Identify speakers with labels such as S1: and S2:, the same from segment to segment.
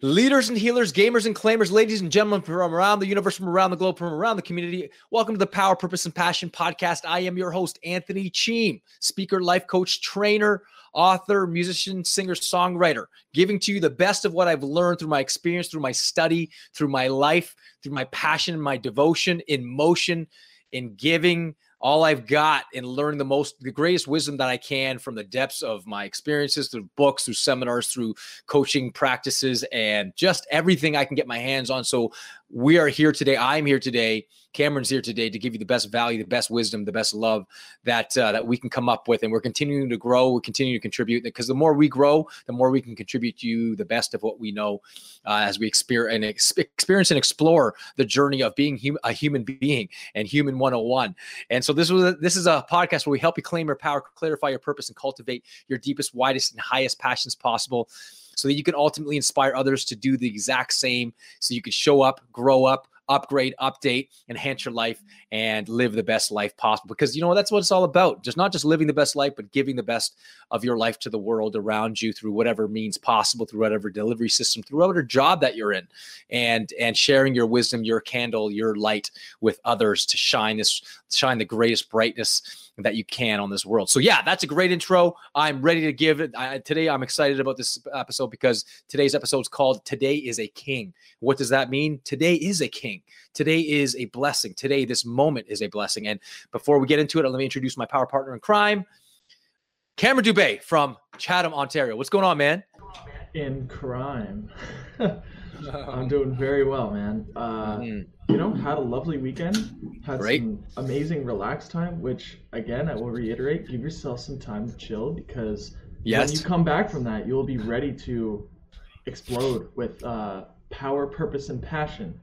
S1: Leaders and healers, gamers and claimers, ladies and gentlemen from around the universe, from around the globe, from around the community. Welcome to the Power, Purpose, and Passion podcast. I am your host, Anthony Cheem, speaker, life coach, trainer, author, musician, singer, songwriter, giving to you the best of what I've learned through my experience, through my study, through my life, through my passion, my devotion, in motion, in giving, all I've got in learning the most, the greatest wisdom that I can from the depths of my experiences through books, through seminars, through coaching practices, and just everything I can get my hands on. So we are here today. I'm here today. Cameron's here today to give you the best value, the best wisdom, the best love that uh, that we can come up with, and we're continuing to grow. We continue to contribute because the more we grow, the more we can contribute to you the best of what we know uh, as we experience and experience and explore the journey of being hum- a human being and human 101. And so this was a, this is a podcast where we help you claim your power, clarify your purpose, and cultivate your deepest, widest, and highest passions possible so that you can ultimately inspire others to do the exact same so you can show up, grow up, upgrade, update, enhance your life, and live the best life possible. Because you know that's what it's all about. Just not just living the best life, but giving the best of your life to the world around you through whatever means possible, through whatever delivery system, through whatever job that you're in, and and sharing your wisdom, your candle, your light with others to shine this, shine the greatest brightness that you can on this world. So yeah, that's a great intro. I'm ready to give it I, today. I'm excited about this episode because today's episode is called "Today is a King." What does that mean? Today is a king. Today is a blessing. Today, this moment is a blessing. And before we get into it, let me introduce my power partner in crime, Cameron Dubé from Chatham, Ontario. What's going on, man?
S2: In crime. I'm doing very well, man. Uh, mm-hmm you know, had a lovely weekend, had Great. some amazing relaxed time, which again, I will reiterate, give yourself some time to chill because yes. when you come back from that, you'll be ready to explode with uh, power, purpose, and passion.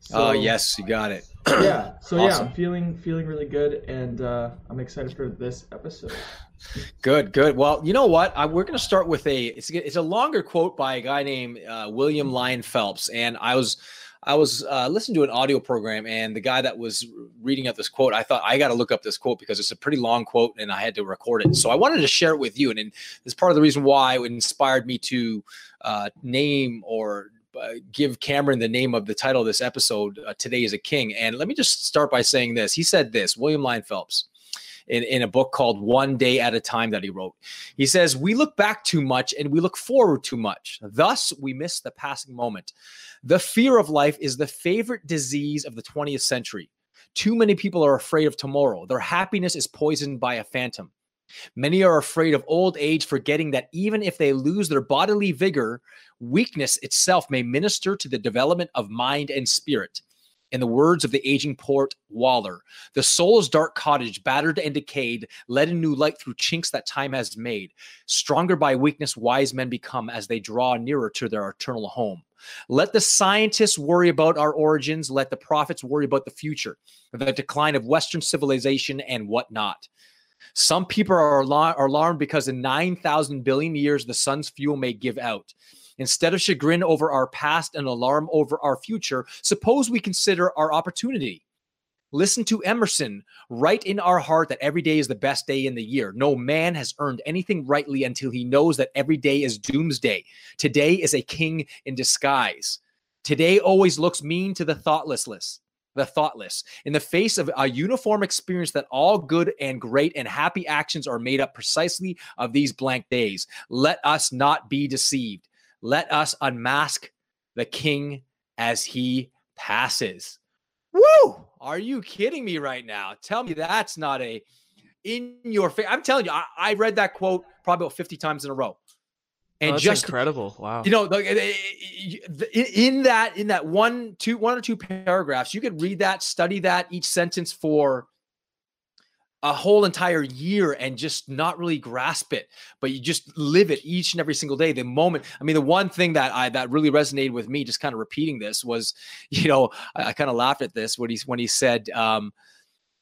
S1: So, oh yes, you got it.
S2: yeah. So awesome. yeah, I'm feeling feeling really good, and uh, I'm excited for this episode.
S1: Good, good. Well, you know what? I, we're going to start with a it's, it's a longer quote by a guy named uh, William Lyon Phelps, and I was I was uh, listening to an audio program, and the guy that was reading out this quote, I thought I got to look up this quote because it's a pretty long quote, and I had to record it. So I wanted to share it with you, and, and this part of the reason why it inspired me to uh, name or uh, give Cameron the name of the title of this episode. Uh, Today is a King, and let me just start by saying this. He said this, William Lyon Phelps in, in a book called One Day at a Time that he wrote. He says, We look back too much and we look forward too much. Thus, we miss the passing moment. The fear of life is the favorite disease of the 20th century. Too many people are afraid of tomorrow. Their happiness is poisoned by a phantom. Many are afraid of old age, forgetting that even if they lose their bodily vigor, weakness itself may minister to the development of mind and spirit. In the words of the aging poet Waller, the soul's dark cottage, battered and decayed, let in new light through chinks that time has made. Stronger by weakness, wise men become as they draw nearer to their eternal home. Let the scientists worry about our origins. Let the prophets worry about the future, the decline of Western civilization and whatnot. Some people are, alarmed because in 9,000 billion years, the sun's fuel may give out. Instead of chagrin over our past and alarm over our future, suppose we consider our opportunity. Listen to Emerson, write in our heart that every day is the best day in the year. No man has earned anything rightly until he knows that every day is doomsday. Today is a king in disguise. Today always looks mean to the thoughtlessless, the thoughtless. In the face of a uniform experience that all good and great and happy actions are made up precisely of these blank days, let us not be deceived. Let us unmask the king as he passes. Woo! Are you kidding me right now? Tell me that's not a in your face. I'm telling you, I, I, read that quote probably about 50 times in a row.
S3: And oh, just incredible. Wow.
S1: You know, eh, eh, eh, in that in that one two one or two paragraphs, you could read that, study that each sentence for a whole entire year and just not really grasp it but you just live it each and every single day the moment i mean the one thing that i that really resonated with me just kind of repeating this was you know i, I kind of laughed at this when he when he said um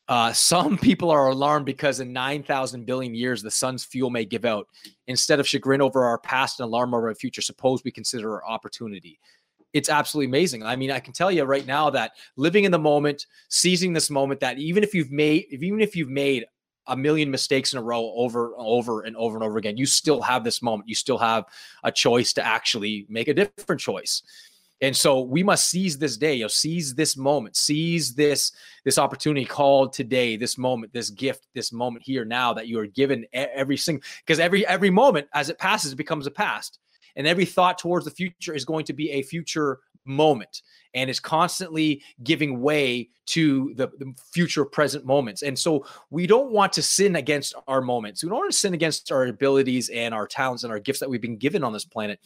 S1: uh, some people are alarmed because in 9,000 billion years, the sun's fuel may give out. Instead of chagrin over our past and alarm over our future, suppose we consider our opportunity it's absolutely amazing. I mean, I can tell you right now that living in the moment, seizing this moment, that even if you've made, even if you've made a million mistakes in a row over and over and over and over again, you still have this moment. You still have a choice to actually make a different choice. And so we must seize this day, you know, seize this moment, seize this this opportunity called today, this moment, this gift, this moment here now that you are given every single because every every moment as it passes it becomes a past. And every thought towards the future is going to be a future moment and is constantly giving way to the, the, future present moments. And so we don't want to sin against our moments. We don't want to sin against our abilities and our talents and our gifts that we've been given on this planet.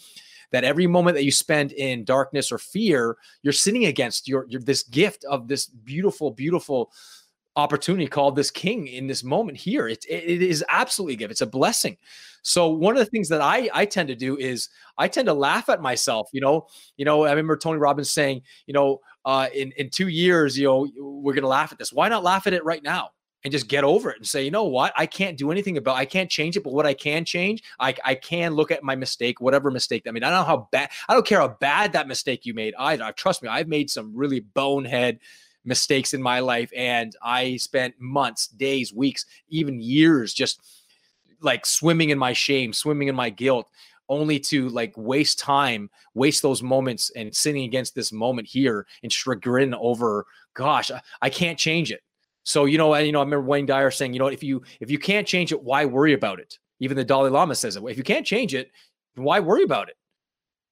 S1: That every moment that you spend in darkness or fear, you're sinning against your, your this gift of this beautiful, beautiful opportunity called this king in this moment here. It, it is absolutely a gift. It's a blessing. So one of the things that I I tend to do is I tend to laugh at myself. You know, you know. I remember Tony Robbins saying, you know, uh, in in two years, you know, we're gonna laugh at this. Why not laugh at it right now? And just get over it and say, you know what, I can't do anything about, I can't change it, but what I can change, I, I can look at my mistake, whatever mistake. That I mean, I don't know how bad, I don't care how bad that mistake you made either. Trust me, I've made some really bonehead mistakes in my life, and I spent months, days, weeks, even years just like swimming in my shame, swimming in my guilt, only to like waste time, waste those moments and sinning against this moment here and chagrin over, gosh, I, I can't change it. So you know, you know, I remember Wayne Dyer saying, you know, if you if you can't change it, why worry about it? Even the Dalai Lama says it. If you can't change it, why worry about it?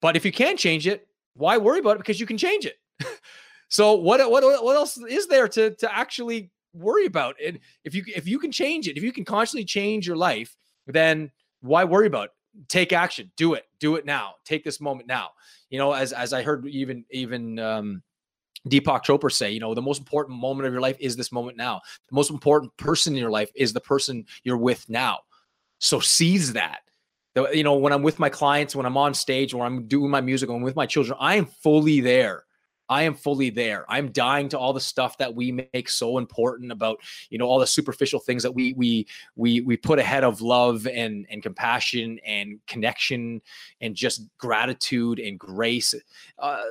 S1: But if you can change it, why worry about it? Because you can change it. so what what what else is there to to actually worry about. And if you if you can change it, if you can constantly change your life, then why worry about it? Take action. Do it. Do it now. Take this moment now. You know, as as I heard even even um Deepak Chopra say, you know, the most important moment of your life is this moment now. The most important person in your life is the person you're with now. So seize that. You know, when I'm with my clients, when I'm on stage, when I'm doing my music, when I'm with my children, I am fully there. I am fully there. I'm dying to all the stuff that we make so important about, you know, all the superficial things that we we we we put ahead of love and and compassion and connection and just gratitude and grace. Uh,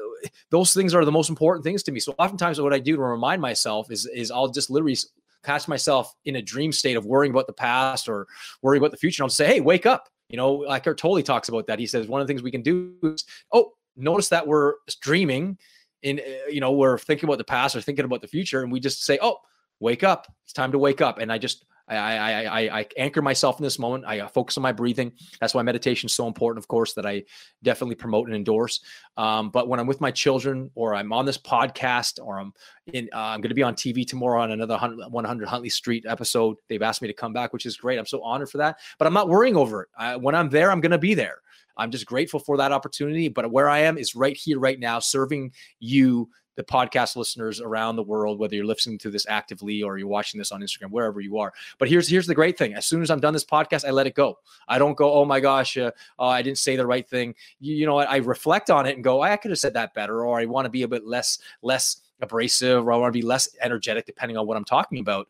S1: those things are the most important things to me. So oftentimes, what I do to remind myself is is I'll just literally catch myself in a dream state of worrying about the past or worrying about the future. And I'll say, "Hey, wake up!" You know, like Tolle talks about that. He says one of the things we can do is, oh, notice that we're dreaming in uh, you know we're thinking about the past or thinking about the future and we just say oh wake up it's time to wake up and i just I, I, I, I anchor myself in this moment. I uh, focus on my breathing. That's why meditation is so important, of course, that I definitely promote and endorse. Um, but when I'm with my children, or I'm on this podcast, or I'm in, uh, I'm going to be on TV tomorrow on another 100 Huntley Street episode. They've asked me to come back, which is great. I'm so honored for that. But I'm not worrying over it. I, when I'm there, I'm going to be there. I'm just grateful for that opportunity. But where I am is right here, right now, serving you, the podcast listeners around the world, whether you're listening to this actively or you're watching this on Instagram, wherever you are. But here's here's the great thing: as soon as I'm done this podcast, I let it go. I don't go, oh my gosh, uh, oh, I didn't say the right thing. You, you know? I reflect on it and go, I could have said that better, or I want to be a bit less less abrasive, or I want to be less energetic, depending on what I'm talking about.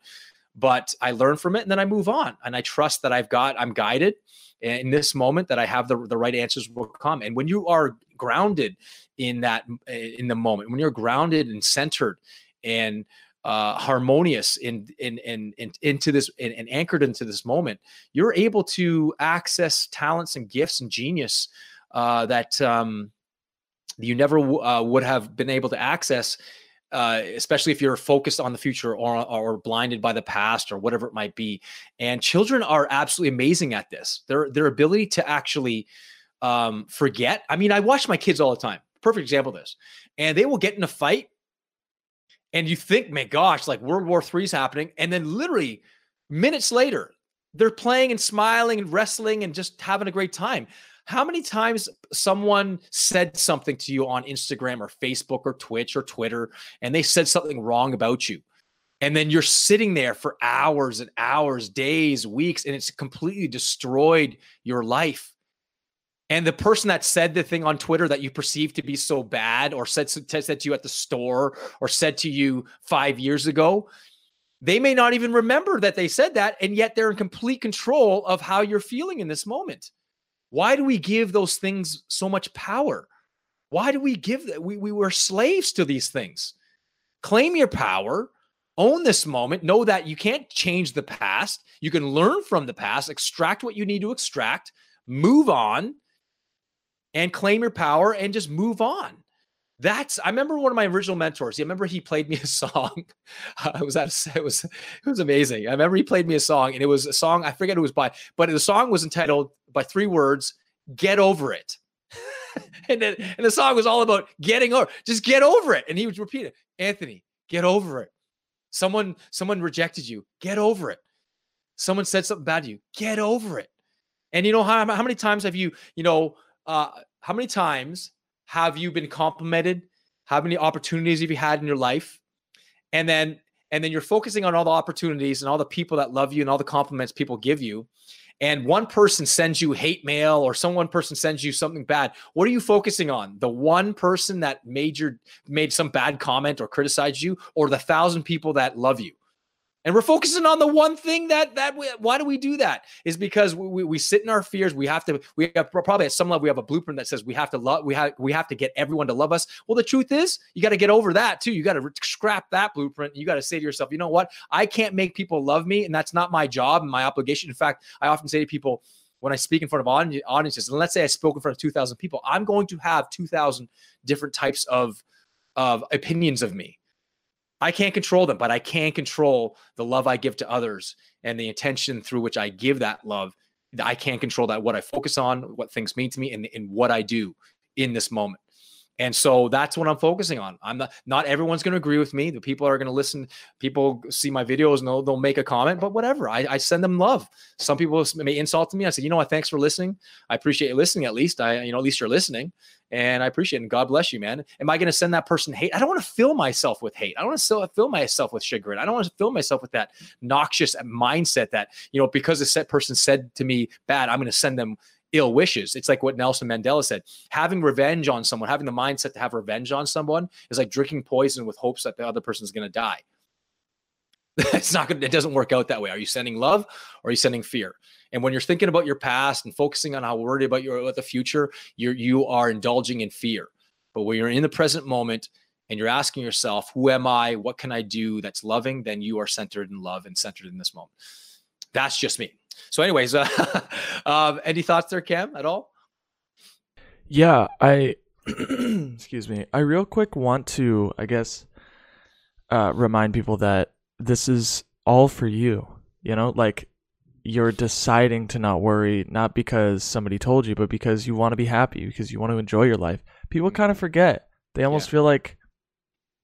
S1: But I learn from it and then I move on, and I trust that I've got I'm guided in this moment that I have the, the right answers will come. And when you are grounded in that in the moment, when you're grounded and centered and uh, harmonious in, in, in, in into this and, and, anchored into this moment, you're able to access talents and gifts and genius uh, that um, you never uh, would have been able to access uh, especially if you're focused on the future or, or blinded by the past or whatever it might be. And children are absolutely amazing at this. Their their ability to actually um, forget. I mean, I watch my kids all the time. Perfect example of this. And they will get in a fight, and you think, my gosh, like World War III is happening, and then literally minutes later, they're playing and smiling and wrestling and just having a great time. How many times someone said something to you on Instagram or Facebook or Twitch or Twitter and they said something wrong about you? And then you're sitting there for hours and hours, days, weeks, and it's completely destroyed your life. And the person that said the thing on Twitter that you perceive to be so bad, or said, said to you at the store, or said to you five years ago, they may not even remember that they said that. And yet they're in complete control of how you're feeling in this moment. Why do we give those things so much power? Why do we give that? We, we were slaves to these things. Claim your power, own this moment. Know that you can't change the past. You can learn from the past, extract what you need to extract, move on, and claim your power and just move on. That's I remember one of my original mentors. I remember he played me a song. Uh, it was that it was it was amazing. I remember he played me a song, and it was a song I forget who it was by, but the song was entitled by three words: "Get over it." and then and the song was all about getting over, just get over it. And he would repeat it, Anthony, get over it. Someone someone rejected you, get over it. Someone said something bad to you, get over it. And you know how how many times have you you know uh, how many times have you been complimented? How many opportunities have you had in your life? And then and then you're focusing on all the opportunities and all the people that love you and all the compliments people give you. And one person sends you hate mail or some one person sends you something bad. What are you focusing on? The one person that made your made some bad comment or criticized you, or the thousand people that love you? And we're focusing on the one thing that that we, why do we do that? Is because we, we, we, sit in our fears. We have to we have probably at some level we have a blueprint that says we have to love we have we have to get everyone to love us. Well the truth is you got to get over that too. You got to scrap that blueprint. You got to say to yourself you know what? I can't make people love me and that's not my job and my obligation. In fact i often say to people when i speak in front of audiences and let's say i spoke in front of 2000 people i'm going to have 2000 different types of of opinions of me I can't control them, but I can control the love I give to others and the intention through which I give that love. I can't control that, what I focus on, what things mean to me, and, and what I do in this moment. And so that's what I'm focusing on. I'm not not everyone's going to agree with me. The people are going to listen. People see my videos and they'll, they'll make a comment, but whatever. I, I send them love. Some people may insult me. I say, you know what? Thanks for listening. I appreciate you listening. At least I, you know, at least you're listening, and I appreciate it. And God bless you, man. Am I going to send that person hate? I don't want to fill myself with hate. I don't want to fill myself with chagrin. I don't want to fill myself with that noxious mindset that you know because a set person said to me bad, I'm going to send them ill wishes. It's like what Nelson Mandela said having revenge on someone, having the mindset to have revenge on someone is like drinking poison with hopes that the other person is going to die. it's not good. It doesn't work out that way. Are you sending love or are you sending fear? And when you're thinking about your past and focusing on how worried about your about the future, you're you are indulging in fear. But when you're in the present moment and you're asking yourself, who am I? What can I do that's loving? Then you are centered in love and centered in this moment. That's just me. So, anyways, uh, um, any thoughts there, Cam, at all?
S3: Yeah, I excuse me. I real quick want to, I guess, uh, remind people that this is all for you. You know, like you're deciding to not worry, not because somebody told you, but because you want to be happy, because you want to enjoy your life. People kind of forget. They almost yeah. feel like,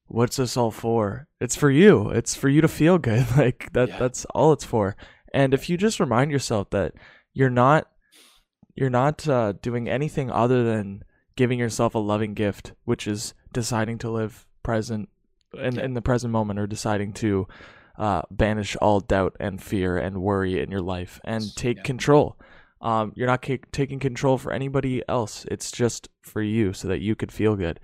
S3: what's this all for? It's for you. It's for you to feel good. Like that. Yeah. That's all it's for. And if you just remind yourself that you're not you're not uh, doing anything other than giving yourself a loving gift, which is deciding to live present in, in the present moment or deciding to uh, banish all doubt and fear and worry in your life and take yeah. control. Um, you're not ca- taking control for anybody else. It's just for you so that you could feel good.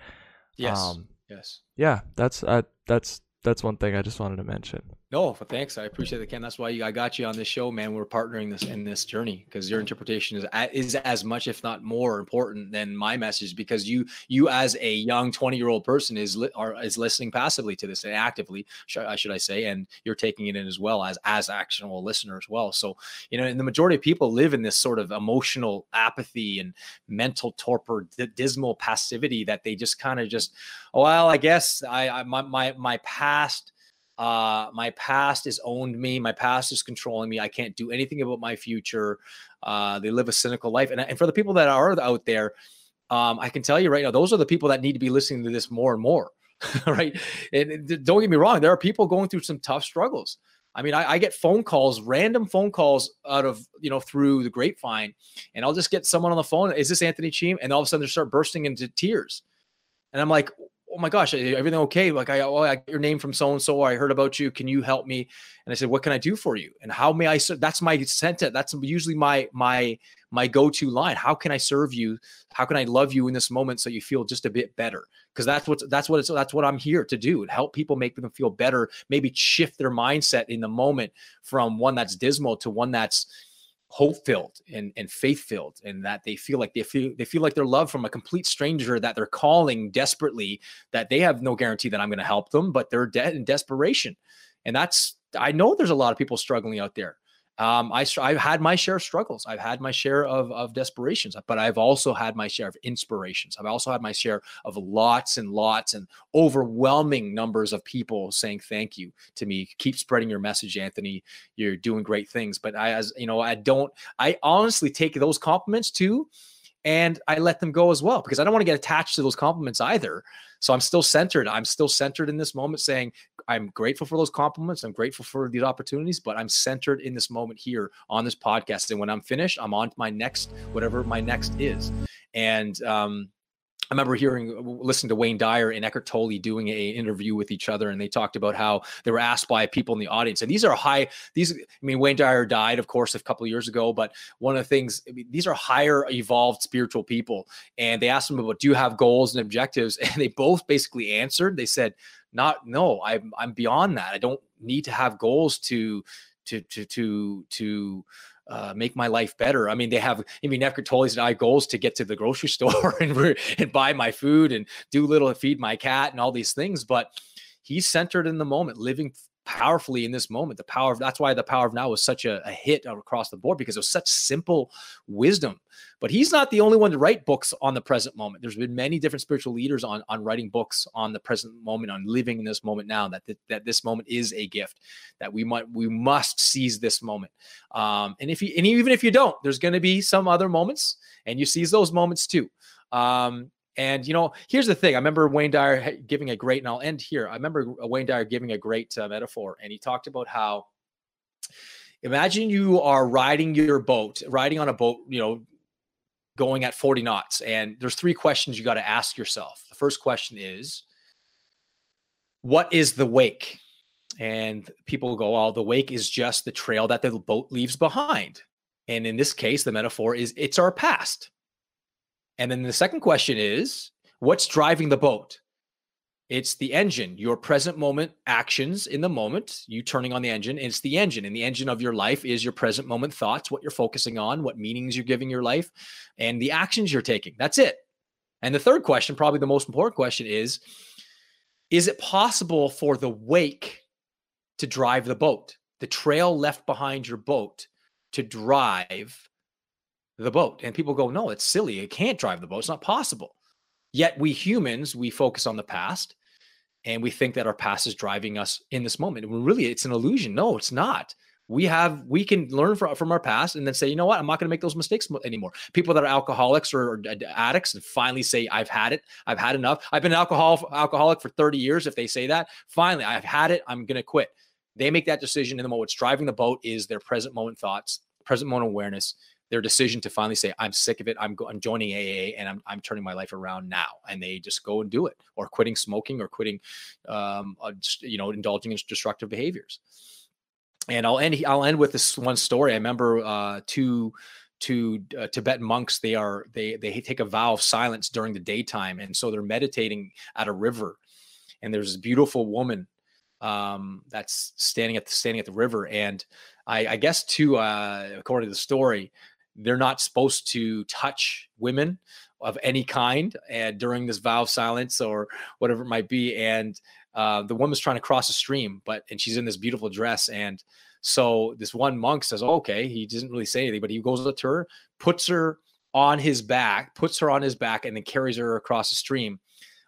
S1: Yes. Um, yes.
S3: Yeah, that's uh, that's that's one thing I just wanted to mention.
S1: No, thanks. I appreciate it, Ken. That's why you, I got you on this show, man. We're partnering this in this journey because your interpretation is is as much, if not more, important than my message. Because you, you as a young twenty year old person, is li- are, is listening passively to this and actively, should I say, and you're taking it in as well as as actionable listener as well. So you know, and the majority of people live in this sort of emotional apathy and mental torpor, d- dismal passivity that they just kind of just, well, I guess I, I my my my past uh, my past is owned me. My past is controlling me. I can't do anything about my future. Uh, they live a cynical life. And, and for the people that are out there, um, I can tell you right now, those are the people that need to be listening to this more and more. right. And don't get me wrong, there are people going through some tough struggles. I mean, I, I, get phone calls, random phone calls out of, you know, through the grapevine, and I'll just get someone on the phone. Is this Anthony Cheam? And all of a sudden they start bursting into tears. And I'm like, oh my gosh, everything okay? Like I, oh, I got your name from so and so. I heard about you. Can you help me? And I said, what can I do for you? And how may I? serve? That's my sentence. That's usually my my my go-to line. How can I serve you? How can I love you in this moment so you feel just a bit better? Because that's what that's what it's that's what I'm here to do. Help people make them feel better. Maybe shift their mindset in the moment from one that's dismal to one that's hope filled and, and faith filled and that they feel like they feel they feel like they're loved from a complete stranger that they're calling desperately that they have no guarantee that I'm going to help them but they're dead in desperation And that's, I know there's a lot of people struggling out there. Um, I, I've had my share of struggles. I've had my share of, of desperations, but I've also had my share of inspirations. I've also had my share of lots and lots and overwhelming numbers of people saying thank you to me. Keep spreading your message, Anthony. You're doing great things. But I, as you know, I don't, I honestly take those compliments too and I let them go as well because I don't want to get attached to those compliments either. So I'm still centered. I'm still centered in this moment, saying I'm grateful for those compliments. I'm grateful for these opportunities, but I'm centered in this moment here on this podcast. And when I'm finished, I'm on to my next, whatever my next is. And um, I remember hearing, listening to Wayne Dyer and Eckhart Tolle doing a interview with each other, and they talked about how they were asked by people in the audience. And these are high. These, I mean, Wayne Dyer died, of course, a couple years ago. But one of the things, I mean, these are higher evolved spiritual people, and they asked them about, do you have goals and objectives? And they both basically answered. They said, not, no, I'm, I'm beyond that. I don't need to have goals to, to, to, to, to uh, make my life better. I mean, they have, I mean, Tolle's and I goals to get to the grocery store and, and buy my food and do little feed my cat and all these things. But he's centered in the moment, living powerfully in this moment. The power of that's why the power of now was such a, a, hit across the board because it was such simple wisdom. But he's not the only one to write books on the present moment. There's been many different spiritual leaders on on writing books on the present moment, on living in this moment now. That that, that this moment is a gift. That we might we must seize this moment. Um, and if you and even if you don't, there's going to be some other moments, and you seize those moments too. Um, and you know, here's the thing. I remember Wayne Dyer giving a great, and I'll end here. I remember Wayne Dyer giving a great uh, metaphor, and he talked about how imagine you are riding your boat, riding on a boat, you know, going at 40 knots, and there's three questions you got to ask yourself. The first question is, what is the wake? And people go, "Oh, the wake is just the trail that the boat leaves behind." And in this case, the metaphor is it's our past. And then the second question is what's driving the boat? It's the engine, your present moment actions in the moment, you turning on the engine. It's the engine, and the engine of your life is your present moment thoughts, what you're focusing on, what meanings you're giving your life, and the actions you're taking. That's it. And the third question, probably the most important question, is Is it possible for the wake to drive the boat, the trail left behind your boat to drive the boat. And people go, no, it's silly. It can't drive the boat. It's not possible. Yet we humans, we focus on the past and we think that our past is driving us in this moment. When really it's an illusion. No, it's not. We have, we can learn from, from our past and then say, you know what, I'm not going to make those mistakes anymore. People that are alcoholics or, or addicts and finally say, I've had it. I've had enough. I've been an alcohol, alcoholic for 30 years. If they say that, finally, I've had it. I'm going to quit. They make that decision in the moment. What's driving the boat is their present moment thoughts, present moment awareness, their decision to finally say, I'm sick of it. I'm, go- I'm joining AA and I'm, I'm turning my life around now. And they just go and do it or quitting smoking or quitting, um, uh, you know, indulging in destructive behaviors. And I'll end, I'll end with this one story. I remember uh, two, two uh, Tibetan monks. They are, they, they take a vow of silence during the daytime. And so they're meditating at a river and there's this beautiful woman um, that's standing at the standing at the river. And I, I guess to uh, according to the story, they're not supposed to touch women of any kind and during this vow of silence or whatever it might be and uh, the woman's trying to cross a stream but and she's in this beautiful dress and so this one monk says oh, okay he doesn't really say anything but he goes up to her puts her on his back puts her on his back and then carries her across the stream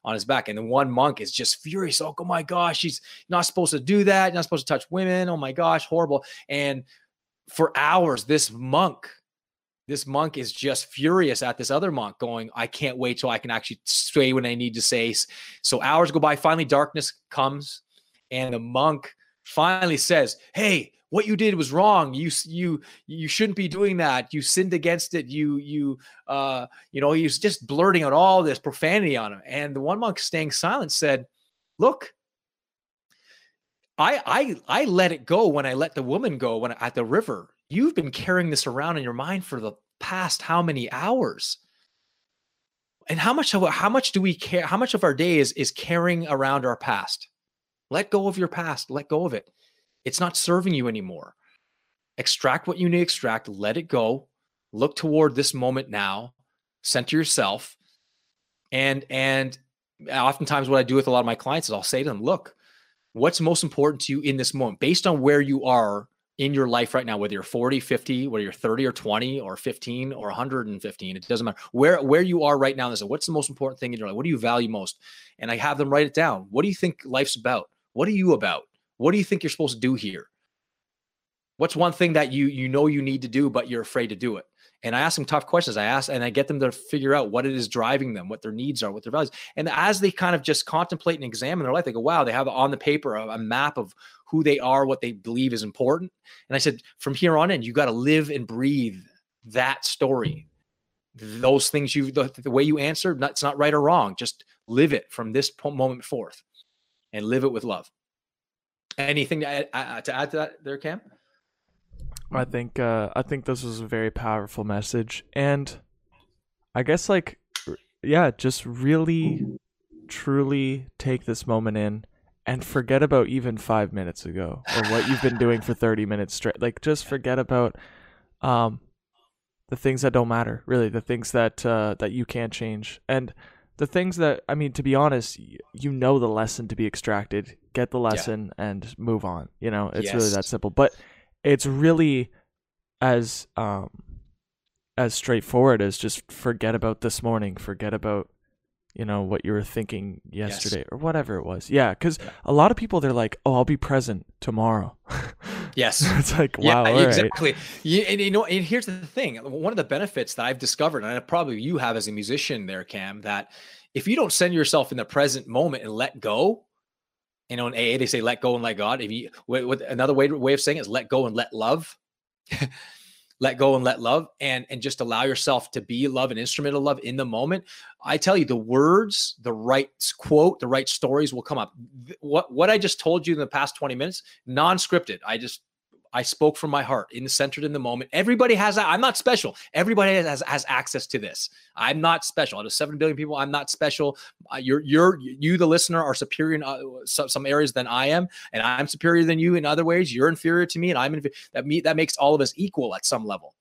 S1: on his back and the one monk is just furious oh, my gosh she's not supposed to do that not supposed to touch women oh my gosh horrible and for hours this monk this monk is just furious at this other monk going i can't wait till i can actually say what i need to say. So hours go by finally darkness comes and the monk finally says hey what you did was wrong. You you you shouldn't be doing that. You sinned against it. You you uh you know he's just blurting out all this profanity on him. And the one monk staying silent said look I I I let it go when I let the woman go when at the river. You've been carrying this around in your mind for the past how many hours? And how much of how much do we care how much of our day is is carrying around our past? Let go of your past. Let go of it. It's not serving you anymore. Extract what you need to extract. Let it go. Look toward this moment now. Center yourself. And and oftentimes what i do with a lot of my clients is i'll say to them look what's most important to you in this moment based on where you are in your life right now whether you're 40 50 whether you're 30 or 20 or 15 or 115 it doesn't matter. Where where you are right now this what's the most important thing in your life? What do you value most? And i have them write it down. What do you think life's about? What are you about? What do you think you're supposed to do here? What's one thing that you you know you need to do but you're afraid to do it and I ask them tough questions. I ask and I get them to figure out what it is driving them, what their needs are, what their values. And as they kind of just contemplate and examine their life, they go, wow, they have on the paper a, a map of who they are, what they believe is important. And I said, from here on in, you got to live and breathe that story. Those things you, the, the way you answer, it's not right or wrong. Just live it from this moment forth and live it with love. Anything to add, to, add to that there, Cam?
S3: I think uh, I think this was a very powerful message, and I guess like yeah, just really truly take this moment in and forget about even five minutes ago or what you've been doing for 30 minutes straight. Like just forget about um the things that don't matter really the things that uh that you can't change. And the things that i mean to be honest you know the lesson to be extracted get the lesson yeah. and move on you know? It's yes. really that simple. But it's really as um as straightforward as just forget about this morning, forget about you know what you were thinking yesterday yes. or whatever it was. Yeah, because yeah. a lot of people they're like, "Oh, I'll be present tomorrow."
S1: Yes,
S3: it's like wow, yeah,
S1: exactly. Right. You, and you know, and here's the thing: one of the benefits that I've discovered, and probably you have as a musician, there, Cam, that if you don't send yourself in the present moment and let go, you know, in AA they say let go and let God. If you with, another way way of saying it is let go and let love. let go and let love and and just allow yourself to be love an instrument of love in the moment i tell you the words the right quote the right stories will come up what what i just told you in the past 20 minutes non-scripted i just I spoke from my heart, in the centered in the moment. Everybody has that. I'm not special. Everybody has, has access to this. I'm not special. Out of seven billion people, I'm not special. Uh, you're you're you, the listener, are superior in uh, some, some, areas than I am, and I'm superior than you in other ways. You're inferior to me, and I'm inferior. that me that makes all of us equal at some level.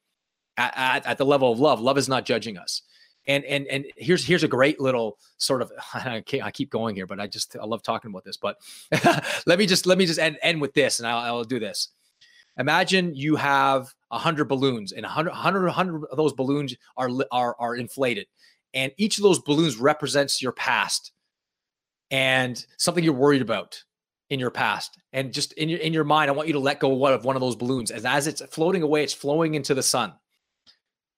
S1: At, at, at the level of love, love is not judging us and and and here's here's a great little sort of I, I keep going here, but I just I love talking about this. But let me just let me just end end with this, and I'll, I'll do this. Imagine you have a hundred balloons, and a hundred, hundred, hundred of those balloons are are are inflated, and each of those balloons represents your past and something you're worried about in your past. And just in your in your mind, I want you to let go of one of one of those balloons, and as it's floating away, it's flowing into the sun.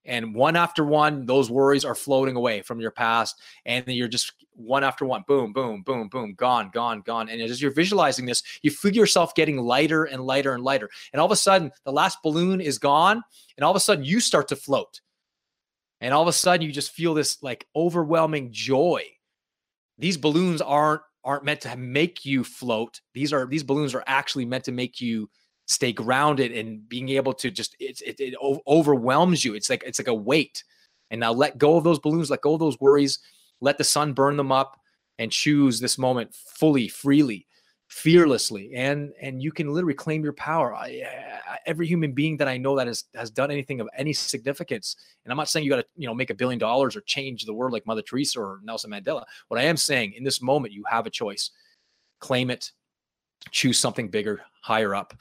S1: And one after one, those worries are floating away from your past. And then you're just one after one, boom, boom, boom, boom, gone, gone, gone. And as you're visualizing this, you feel yourself getting lighter and lighter and lighter. And all of a sudden, the last balloon is gone. And all of a sudden, you start to float. And all of a sudden, you just feel this like overwhelming joy. These balloons aren't aren't meant to make you float. These are these balloons are actually meant to make you stay grounded and being able to just it, it, it overwhelms you. It's like it's like a weight. And now let go of those balloons, let go of those worries, let the sun burn them up, and choose this moment fully, freely, fearlessly, and and you can literally claim your power. I, every human being that I know that has has done anything of any significance, and I'm not saying you got to you know make a billion dollars or change the world like Mother Teresa or Nelson Mandela. What I am saying in this moment, you have a choice. Claim it, choose something bigger, higher up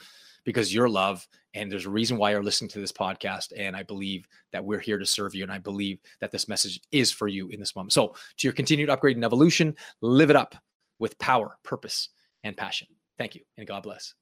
S1: because you're love and there's a reason why you're listening to this podcast and i believe that we're here to serve you and i believe that this message is for you in this moment. So to your continued upgrade and evolution live it up with power purpose and passion. Thank you and god bless